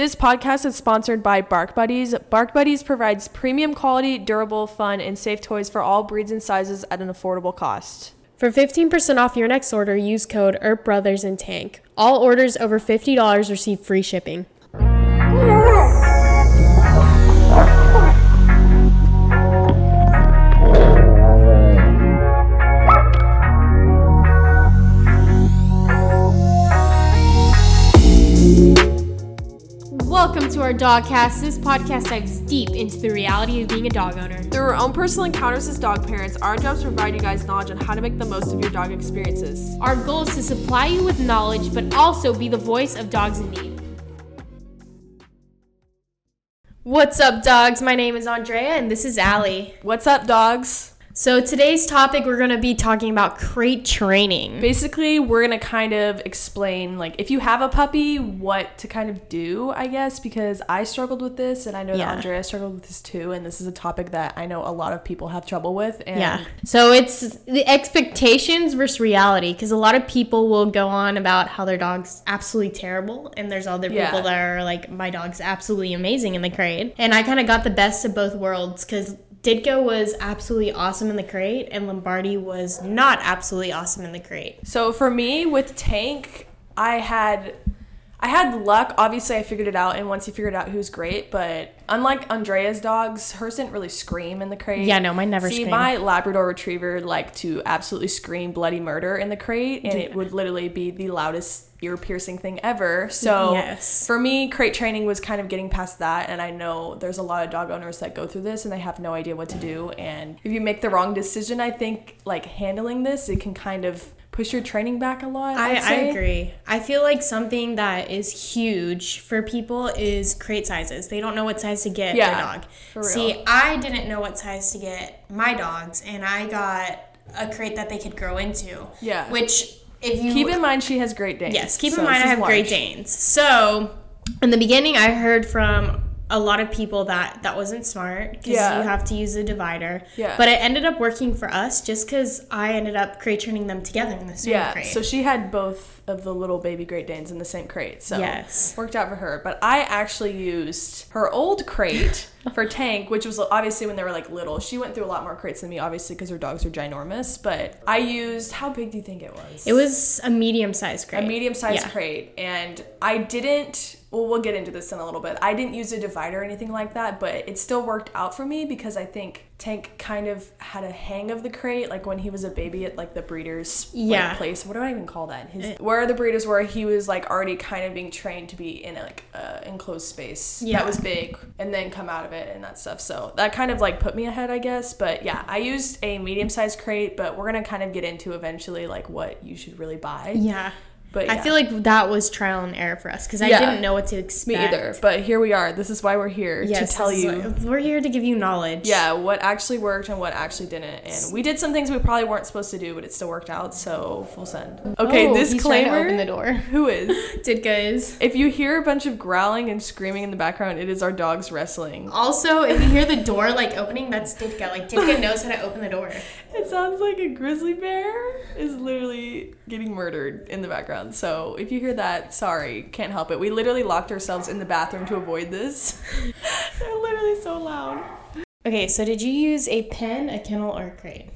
This podcast is sponsored by Bark Buddies. Bark Buddies provides premium quality, durable, fun, and safe toys for all breeds and sizes at an affordable cost. For 15% off your next order, use code ERP Brothers in Tank. All orders over $50 receive free shipping. Welcome to our Dogcast. This podcast dives deep into the reality of being a dog owner. Through our own personal encounters as dog parents, our job is to provide you guys knowledge on how to make the most of your dog experiences. Our goal is to supply you with knowledge, but also be the voice of dogs in need. What's up, dogs? My name is Andrea, and this is Ally. What's up, dogs? So today's topic, we're gonna be talking about crate training. Basically, we're gonna kind of explain, like, if you have a puppy, what to kind of do, I guess, because I struggled with this, and I know Yeah. that Andrea struggled with this too, and this is a topic that I know a lot of people have trouble with. And Yeah. So it's the expectations versus reality because a lot of people will go on about how their dog's absolutely terrible, and there's other Yeah. people that are like, my dog's absolutely amazing in the crate. And I kind of got the best of both worlds because Ditka was absolutely awesome in the crate, and Lombardi was not absolutely awesome in the crate. So for me with Tank, I had I had luck. Obviously, I figured it out, and once you figured out, he was great. But unlike Andrea's dogs, hers didn't really scream in the crate. Yeah, no, mine never See, screamed. my Labrador Retriever liked to absolutely scream bloody murder in the crate, and it would literally be the loudest ear piercing thing ever. So Yes. for me, crate training was kind of getting past that, and I know there's a lot of dog owners that go through this and they have no idea what to do. And if you make the wrong decision, I think like handling this, it can kind of push your training back a lot. I, I agree. I feel like something that is huge for people is crate sizes. They don't know what size to get Yeah, their dog. for real. See, I didn't know what size to get my dogs, and I got a crate that they could grow into. Yeah. Which, if you Keep in mind she has Great Danes. Yes, keep so in mind I have Great. Danes. So, in the beginning, I heard from a lot of people that that wasn't smart because Yeah. you have to use a divider. Yeah. But it ended up working for us just because I ended up crate training them together in the same Yeah, crate. so she had both of the little baby Great Danes in the same crate. So Yes. worked out for her. But I actually used her old crate for Tank, which was obviously when they were like little. She went through a lot more crates than me, obviously, because her dogs are ginormous. But I used how big do you think it was? it was a medium sized crate. a medium sized Yeah. crate, and I didn't. Well, we'll get into this in a little bit. I didn't use a divider or anything like that, but it still worked out for me because I think Tank kind of had a hang of the crate, like when he was a baby at like the breeders like, Yeah. place. What do I even call that? His where the breeders were, he was like already kind of being trained to be in like a enclosed space Yeah. that was big, and then come out of it and that stuff. So that kind of like put me ahead, I guess. But yeah, I used a medium sized crate, but we're gonna kind of get into eventually like what you should really buy. Yeah. But I feel like that was trial and error for us because I Yeah. didn't know what to expect. Me either. But here we are. This is why we're here Yes, to tell you. what- we're here to give you knowledge. yeah, what actually worked and what actually didn't. And we did some things we probably weren't supposed to do, but it still worked out. So full send. Okay, Oh, to disclaimer. open the door. Who is? Ditka is. If you hear a bunch of growling and screaming in the background, it is our dogs wrestling. Also, if you hear the door like opening, that's Ditka. Like Ditka knows how to open the door. It sounds like a grizzly bear is literally getting murdered in the background. So if you hear that, sorry, can't help it. We literally locked ourselves in the bathroom to avoid this. They're literally so loud. Okay, so did you use a pen, a kennel, or a crate?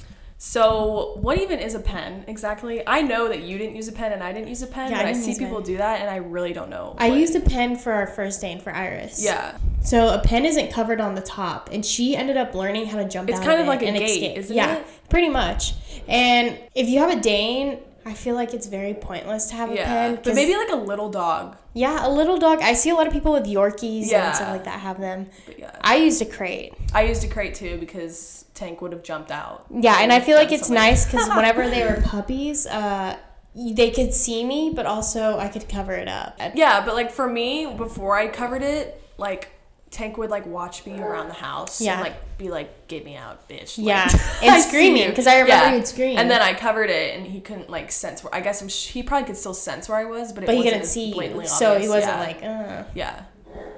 So, what even is a pen exactly? I know that you didn't use a pen and I didn't use a pen, Yeah, but I, didn't see people pen. do that and I really don't know. I what- used a pen for our first Dane for Iris. Yeah. So a pen isn't covered on the top, and she ended up learning how to jump. It's out kind of of like it a gate, escape. isn't yeah, it? pretty much. And if you have a Dane, I feel like it's very pointless to have a Yeah. pen. But maybe like a little dog. yeah, a little dog. I see a lot of people with Yorkies Yeah. and stuff like that have them. But yeah. I used a crate. I used a crate too because Tank would have jumped out. Yeah, and I feel like it's nice because whenever they were puppies, uh, they could see me, but also I could cover it up. Yeah, but like for me, before I covered it, like Tank would like watch me around the house Yeah. and like be like, "Get me out, bitch!" Like, Yeah, and screaming because I remember he would scream. And then I covered it, and he couldn't like sense where. I guess I'm sh- he probably could still sense where I was, but it but he wasn't couldn't see you, blatantly so he wasn't yeah. like, uh. yeah.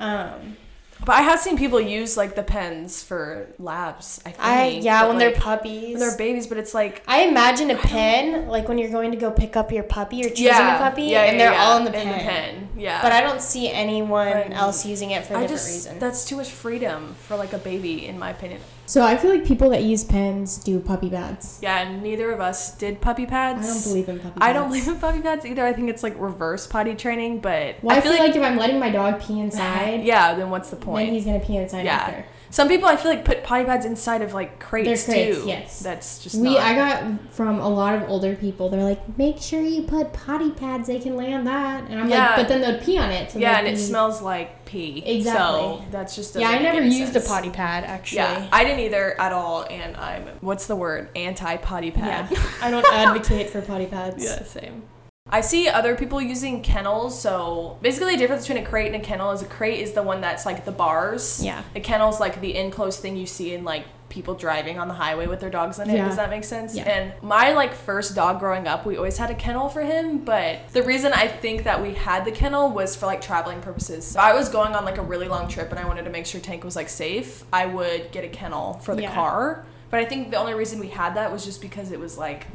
Um, But I have seen people use like the pens for labs. I think. I yeah, but, when they're puppies. when they're babies, but it's like I imagine a pen like when you're going to go pick up your puppy or choosing yeah, a puppy, yeah, and yeah, they're all in the pen. pen. Yeah, But I don't see anyone else using it for a I different just reason. that's too much freedom for like a baby, in my opinion. So I feel like people that use pens do puppy pads. Yeah, and neither of us did puppy pads. I don't believe in puppy pads. I don't believe in puppy pads either. I think it's like reverse potty training, but Well, I feel, like, if I'm letting my dog pee inside, yeah, then what's the point? then he's gonna pee inside Yeah. after. Some people I feel like put potty pads inside of like crates, They're crates, too. yes. That's just We not. I got from a lot of older people. They're like, make sure you put potty pads. They can lay on that, and I'm Yeah. like, but then they'd pee on it. So yeah, and it smells like pee. Exactly. So that's just Yeah, I never used sense. a potty pad actually. Yeah, I didn't either at all, and I'm what's the word? Anti potty pad. Yeah. I don't advocate for potty pads. Yeah, same. I see other people using kennels. So basically, the difference between a crate and a kennel is a crate is the one that's like the bars. Yeah. A kennel's like the enclosed thing you see in like people driving on the highway with their dogs in it. Yeah. Does that make sense? Yeah. And my like first dog growing up, we always had a kennel for him. But the reason I think that we had the kennel was for like traveling purposes. So I was going on like a really long trip and I wanted to make sure Tank was like safe. I would get a kennel for the Yeah. car. But I think the only reason we had that was just because it was like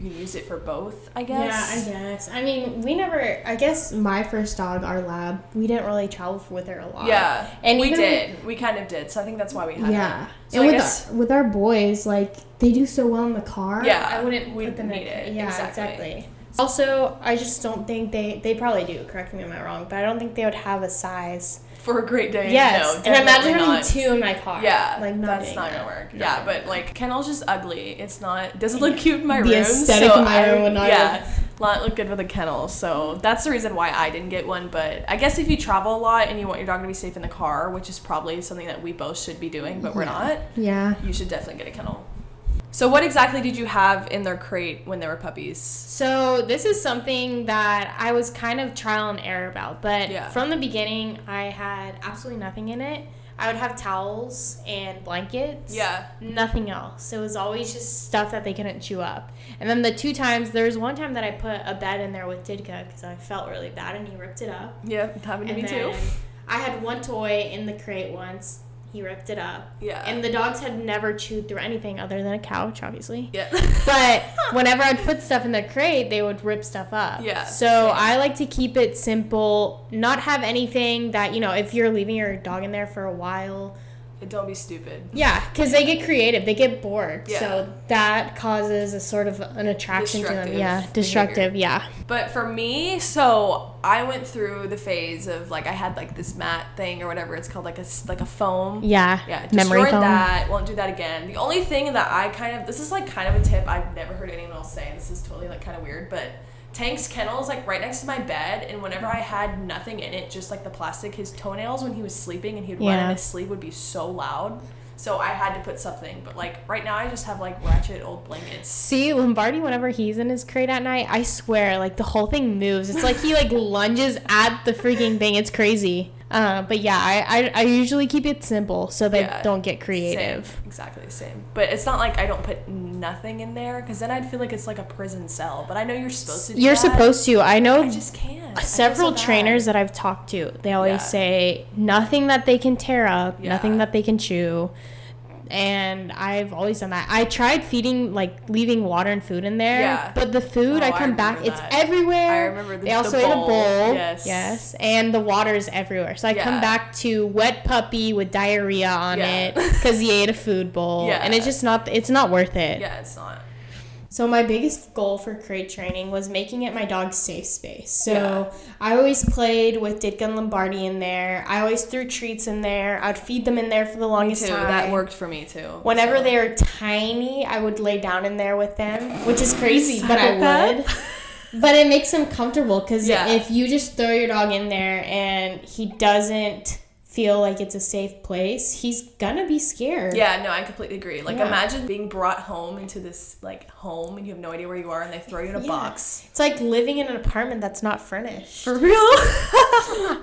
you can use it for both. I guess. Yeah, I guess. I mean, we never. I guess my first dog, our lab, we didn't really travel with her a lot. Yeah, And we did. We kind of did. So I think that's why we had Yeah. it. So and I with guess our, with our boys, like they do so well in the car. Yeah, I wouldn't we put them need in. it. Yeah, Exactly. exactly. Also, I just don't think they they probably do. Correct me if I'm wrong, but I don't think they would have a size. For a Great Dane. Yes, no, and imagine definitely having not. two in my car. Yeah, like not that's not gonna work. Not Yeah, gonna but work. like kennel's just ugly. It's not. Doesn't look cute in my The room. aesthetic so in my I- room would not Yeah, not look good with a kennel. So that's the reason why I didn't get one. But I guess if you travel a lot and you want your dog to be safe in the car, which is probably something that we both should be doing, but we're Yeah. not, Yeah. you should definitely get a kennel. So what exactly did you have in their crate when they were puppies? So this is something that I was kind of trial and error about, but Yeah. from the beginning, I had absolutely nothing in it. I would have towels and blankets. Yeah. Nothing else. So it was always just stuff that they couldn't chew up. And then the two times, there was one time that I put a bed in there with Ditka because I felt really bad and he ripped it up. Yeah, happened to me too. I had one toy in the crate once. He ripped it up. Yeah. And the dogs had never chewed through anything other than a couch, obviously. Yeah. But whenever I'd put stuff in the crate, they would rip stuff up. Yeah, So same. I like to keep it simple, not have anything that, you know, if you're leaving your dog in there for a while. Don't be stupid. Yeah, because they get creative, they get bored. Yeah. So that causes a sort of an attraction to them. Yeah, destructive. Yeah. But for me, so I went through the phase of like I had like this mat thing or whatever it's called, like a like a foam. Yeah. Yeah, Memory destroyed foam. that. Won't do that again. The only thing that I kind of this is like kind of a tip I've never heard anyone else say. and This is totally like kind of weird, but Tank's kennel is like right next to my bed, and whenever I had nothing in it, just like the plastic, his toenails when he was sleeping and he'd run in his sleep would be so loud. So I had to put something. But like right now, I just have like ratchet old blankets. See Lombardi whenever he's in his crate at night, I swear, like the whole thing moves. It's like he like lunges at the freaking thing. It's crazy. Uh, but yeah, I, I I usually keep it simple so they Yeah. don't get creative. Same. Exactly the same. But it's not like I don't put nothing in there because then I'd feel like it's like a prison cell. But I know you're supposed to. Do You're that. supposed to. I know I just can't. Several so trainers that I've talked to. They always Yeah. say nothing that they can tear up, Yeah. nothing that they can chew. And I've always done that. I tried feeding, like leaving water and food in there, Yeah. but the food Oh, I I come back, remember it's everywhere. I remember the- they also the ate a bowl. bowl, Yes. yes, and the water is everywhere. So I Yeah. come back to wet puppy with diarrhea on Yeah. it because he ate a food bowl, Yeah. and it's just not, it's not worth it. Yeah, it's not. So my biggest goal for crate training was making it my dog's safe space. So Yeah. I always played with Ditka and Lombardi in there. I always threw treats in there. I'd feed them in there for the Me longest too. time. That worked for me too. Whenever So- they were tiny, I would lay down in there with them, which is crazy, but I would. But it makes them comfortable because Yeah. if you just throw your dog in there and he doesn't feel like it's a safe place, he's gonna be scared. Yeah, no, I completely agree. Like, Yeah. imagine being brought home into this like home and you have no idea where you are, and they throw you in a Yeah. box. It's like living in an apartment that's not furnished. For real?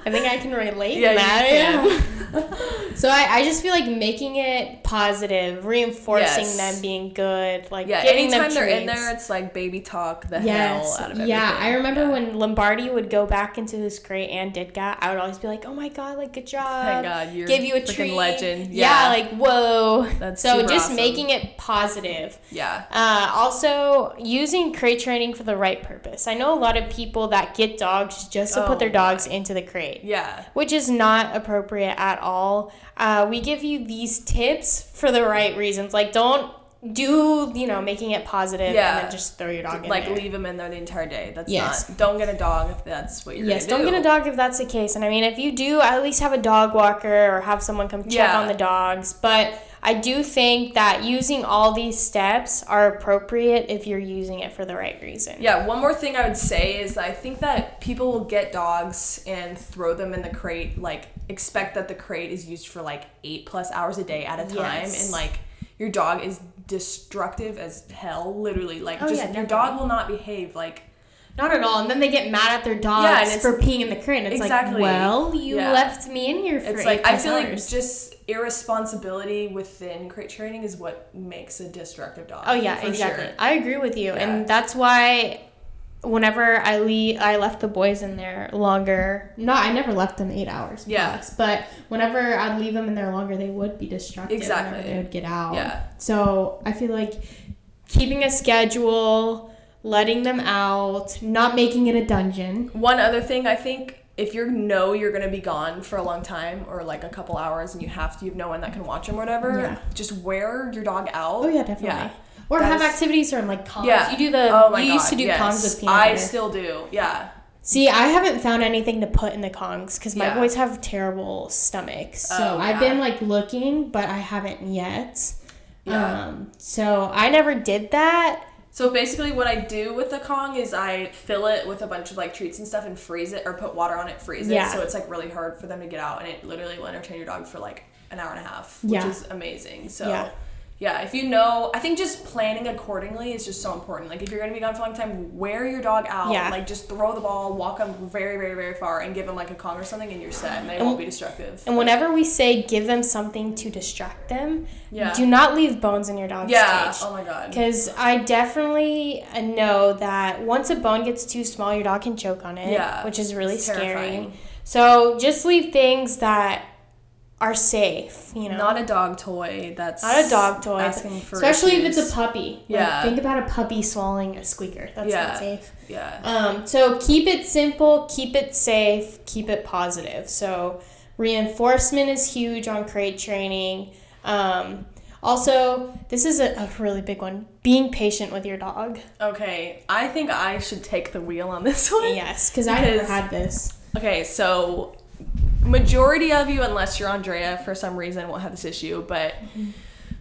I think I can relate Yeah, to that. Yeah. so I, I just feel like making it positive, reinforcing Yes. them being good, like Yeah, giving them anytime they're in there, it's like baby talk the Yes. hell out of everything. Yeah, I remember Yeah. when Lombardi would go back into his crate and Ditka, I would always be like, "Oh my god, like good job." Thank God, you're Give you a freaking treat. legend. Yeah, Yeah. like whoa. That's so just awesome. making it positive. Yeah. Uh, also, using crate training for the right purpose. I know a lot of people that get dogs just to Oh put their dogs my. into the crate Yeah. which is not appropriate at all. Uh, we give you these tips for the right reasons. Like, don't do, you know, making it positive Yeah. and then just throw your dog in Like there. leave them in there the entire day. That's Yes. not. Don't get a dog if that's what you're. Yes, don't do. get a dog if that's the case. And I mean, if you do, at least have a dog walker or have someone come check Yeah. on the dogs. But I do think that using all these steps are appropriate if you're using it for the right reason. Yeah, one more thing I would say is I think that people will get dogs and throw them in the crate, like expect that the crate is used for like eight plus hours a day at a time, Yes. and like your dog is destructive as hell, literally. Like Oh, just yeah, your dog will not behave. Like Not at all. And then they get mad at their dogs Yeah, and it's- for peeing in the crate. It's Exactly. like, well, you Yeah. left me in here for it's like I feel like hours. just irresponsibility within crate training is what makes a destructive dog. Oh yeah, exactly. sure. I agree with you, and that's why whenever I leave, I left the boys in there longer. No, I never left them eight hours. Yeah. but whenever I'd leave them in there longer, they would be destructive. Exactly. they would get out. Yeah. So I feel like keeping a schedule, letting them out, not making it a dungeon. One other thing, I think if you know you're gonna be gone for a long time or like a couple hours and you have to, you have no one that can watch them or whatever. Yeah. Just wear your dog out. Oh yeah, definitely. Yeah. Or That have is- activities or like Kongs. Yeah. You do the. Oh my you god. used to do yes. Kongs with peanut I still do. Yeah. See, I haven't found anything to put in the Kongs because my Yeah. boys have terrible stomachs. So Oh, I've been like looking, but I haven't yet. Yeah. Um, so I never did that. So basically, what I do with the Kong is I fill it with a bunch of like treats and stuff and freeze it or put water on it, freeze it. Yeah. So it's like really hard for them to get out, and it literally will entertain your dog for like an hour and a half, which Yeah. is amazing. So. Yeah. Yeah. if you know, I think just planning accordingly is just so important. Like, if you're gonna be gone for a long time, wear your dog out. Yeah. Like, just throw the ball, walk them very, very, very far, and give them like a Kong or something, and you're set, and they won't be destructive. And whenever we say give them something to distract them, Yeah. do not leave bones in your dog's yeah. cage. Oh my god. Because I definitely uh, know that once a bone gets too small, your dog can choke on it, Yeah, which is really scary. terrifying. So just leave things that are safe, you know. Not a dog toy. That's Not a dog toy, Asking for especially if it's a puppy. Like, Yeah. think about a puppy swallowing a squeaker. That's Yeah. not safe. Yeah. Um, so keep it simple, keep it safe, keep it positive. So reinforcement is huge on crate training. Um, also, this is a, a really big one. Being patient with your dog. Okay, I think I should take the wheel on this one. Yes, because I never had this. Okay, so majority of you, unless you're Andrea, for some reason won't have this issue, but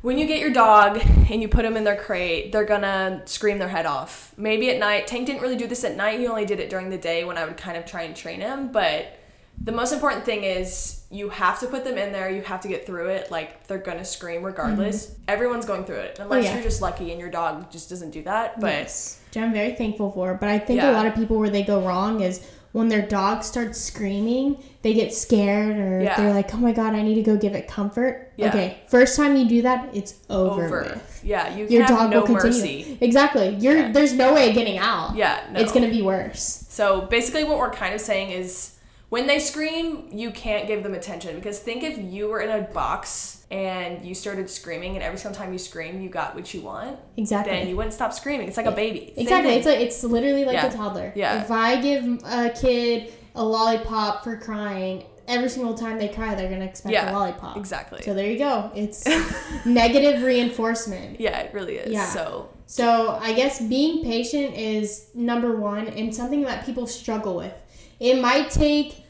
when you get your dog and you put them in their crate, they're gonna scream their head off. Maybe at night. Tank didn't really do this at night. He only did it during the day when I would kind of try and train him. But the most important thing is you have to put them in there. You have to get through it. Like they're gonna scream regardless. Everyone's going through it, unless Mm-hmm. Oh, yeah. you're just lucky and your dog just doesn't do that. But yes, which I'm very thankful for. But I think Yeah. a lot of people where they go wrong is when their dog starts screaming, they get scared or Yeah. they're like, "Oh my god, I need to go give it comfort." Yeah. Okay, first time you do that, it's over. over. Yeah, you Your have dog no will continue. mercy. Exactly. You're Yeah. there's no way of getting out. Yeah, no. It's gonna be worse. So basically, what we're kind of saying is when they scream, you can't give them attention because think if you were in a box and you started screaming, and every single time you scream, you got what you want, Exactly. then you wouldn't stop screaming. It's like a baby. Same Exactly. thing. It's like it's literally like Yeah. a toddler. Yeah. If I give a kid a lollipop for crying, every single time they cry, they're gonna expect Yeah, a lollipop. exactly. So there you go. It's negative reinforcement. yeah, it really is. Yeah. So So I guess being patient is number one and something that people struggle with. It might take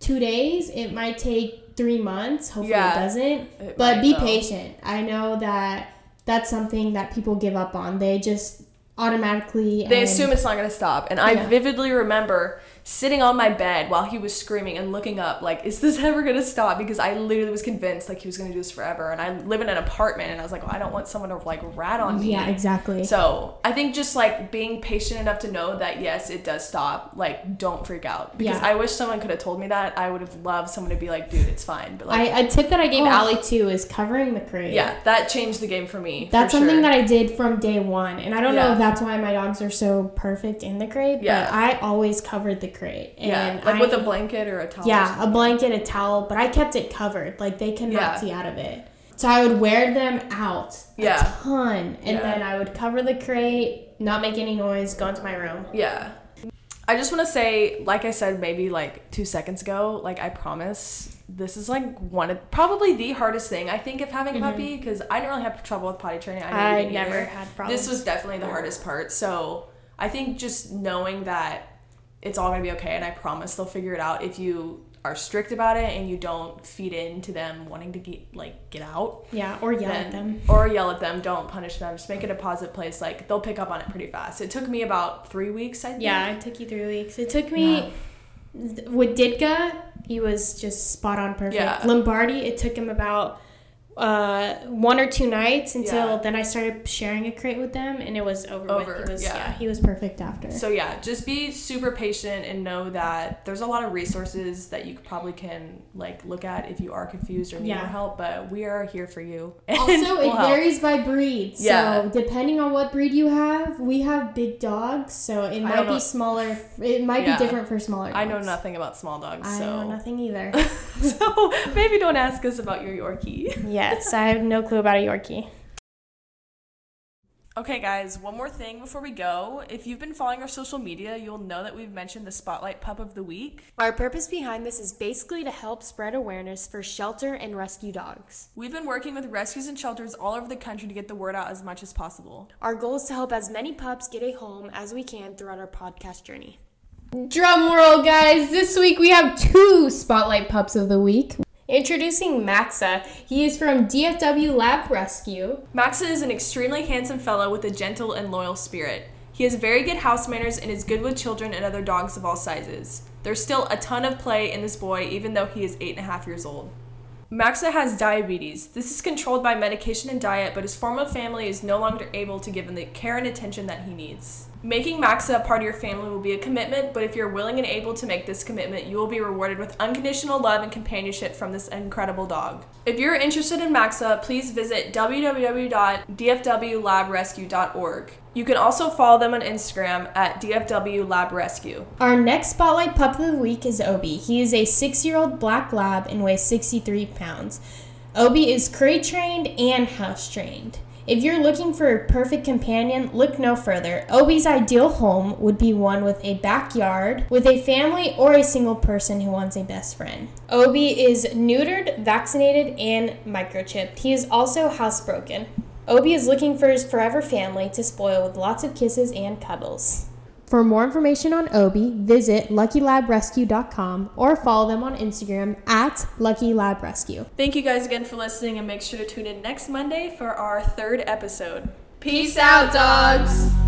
two days. It might take three months. Hopefully Yeah, it doesn't. it but be though. patient. I know that that's something that people give up on. They just automatically they assume it's not going to stop. And I vividly remember sitting on my bed while he was screaming and looking up like is this ever gonna stop because i literally was convinced like he was gonna do this forever and i live in an apartment and i was like well, i don't want someone to like rat on me Yeah, exactly. so i think just like being patient enough to know that yes it does stop like don't freak out because Yeah. i wish someone could have told me that i would have loved someone to be like dude it's fine but like I, a tip that I gave Oh. Ally too is covering the crate. yeah that changed the game for me That's for something sure. that I did from day one. And I don't know if that's why my dogs are so perfect in the crate, Yeah. but I always covered the crate. And yeah like I, with a blanket or a towel Yeah, a blanket, a towel, but I kept it covered. Like they cannot Yeah. see out of it. So I would wear them out Yeah. a ton. And Yeah. then I would cover the crate, not make any noise, go into my room. Yeah. I just want to say, like I said maybe like two seconds ago, like I promise this is like one of probably the hardest thing I think of having a puppy because I didn't really have trouble with potty training. I, Mm-hmm. I never either. had problems. This was definitely the hardest part. So I think just knowing that it's all gonna be okay, and I promise they'll figure it out if you are strict about it and you don't feed into them wanting to get like get out Yeah, or yell at them. or yell at them don't punish them just make it a positive place like they'll pick up on it pretty fast it took me about three weeks i think Yeah, it took you three weeks. It took me with Ditka, he was just spot on perfect. Yeah. Lombardi, it took him about uh, one or two nights until Yeah. then I started sharing a crate with them, and it was over. Over, with. He was, yeah. yeah. he was perfect after. So yeah, just be super patient and know that there's a lot of resources that you probably can like look at if you are confused or need Yeah. more help. But we are here for you. also, it we'll help. varies by breed. Yeah. So depending on what breed you have, we have big dogs, so it might be smaller. It might Yeah. be different for smaller. Dogs. I know nothing about small dogs, I so know nothing either. so maybe don't ask us about your Yorkie. yes, I have no clue about a Yorkie. Okay, guys, one more thing before we go. If you've been following our social media, you'll know that we've mentioned the Spotlight Pup of the Week. Our purpose behind this is basically to help spread awareness for shelter and rescue dogs. We've been working with rescues and shelters all over the country to get the word out as much as possible. Our goal is to help as many pups get a home as we can throughout our podcast journey. Drum roll, guys. This week we have two Spotlight Pups of the Week. Introducing Maxa. He is from DFW Lab Rescue. Maxa is an extremely handsome fellow with a gentle and loyal spirit. He has very good house manners and is good with children and other dogs of all sizes. There's still a ton of play in this boy, even though he is eight and a half years old. Maxa has diabetes. This is controlled by medication and diet, but his former family is no longer able to give him the care and attention that he needs. Making Maxa a part of your family will be a commitment, but if you're willing and able to make this commitment, you will be rewarded with unconditional love and companionship from this incredible dog. If you're interested in Maxa, please visit www.dfwlabrescue.org. You can also follow them on Instagram at DFW Lab Rescue. Our next Spotlight Pup of the Week is Obi. He is a six year old black lab and weighs 63 pounds. Obi is crate trained and house trained. If you're looking for a perfect companion, look no further. Obi's ideal home would be one with a backyard, with a family, or a single person who wants a best friend. Obi is neutered, vaccinated, and microchipped. He is also housebroken. Obi is looking for his forever family to spoil with lots of kisses and cuddles. For more information on Obi, visit luckylabrescue.com or follow them on Instagram at luckylabrescue. Thank you guys again for listening and make sure to tune in next Monday for our third episode. Peace out, dogs!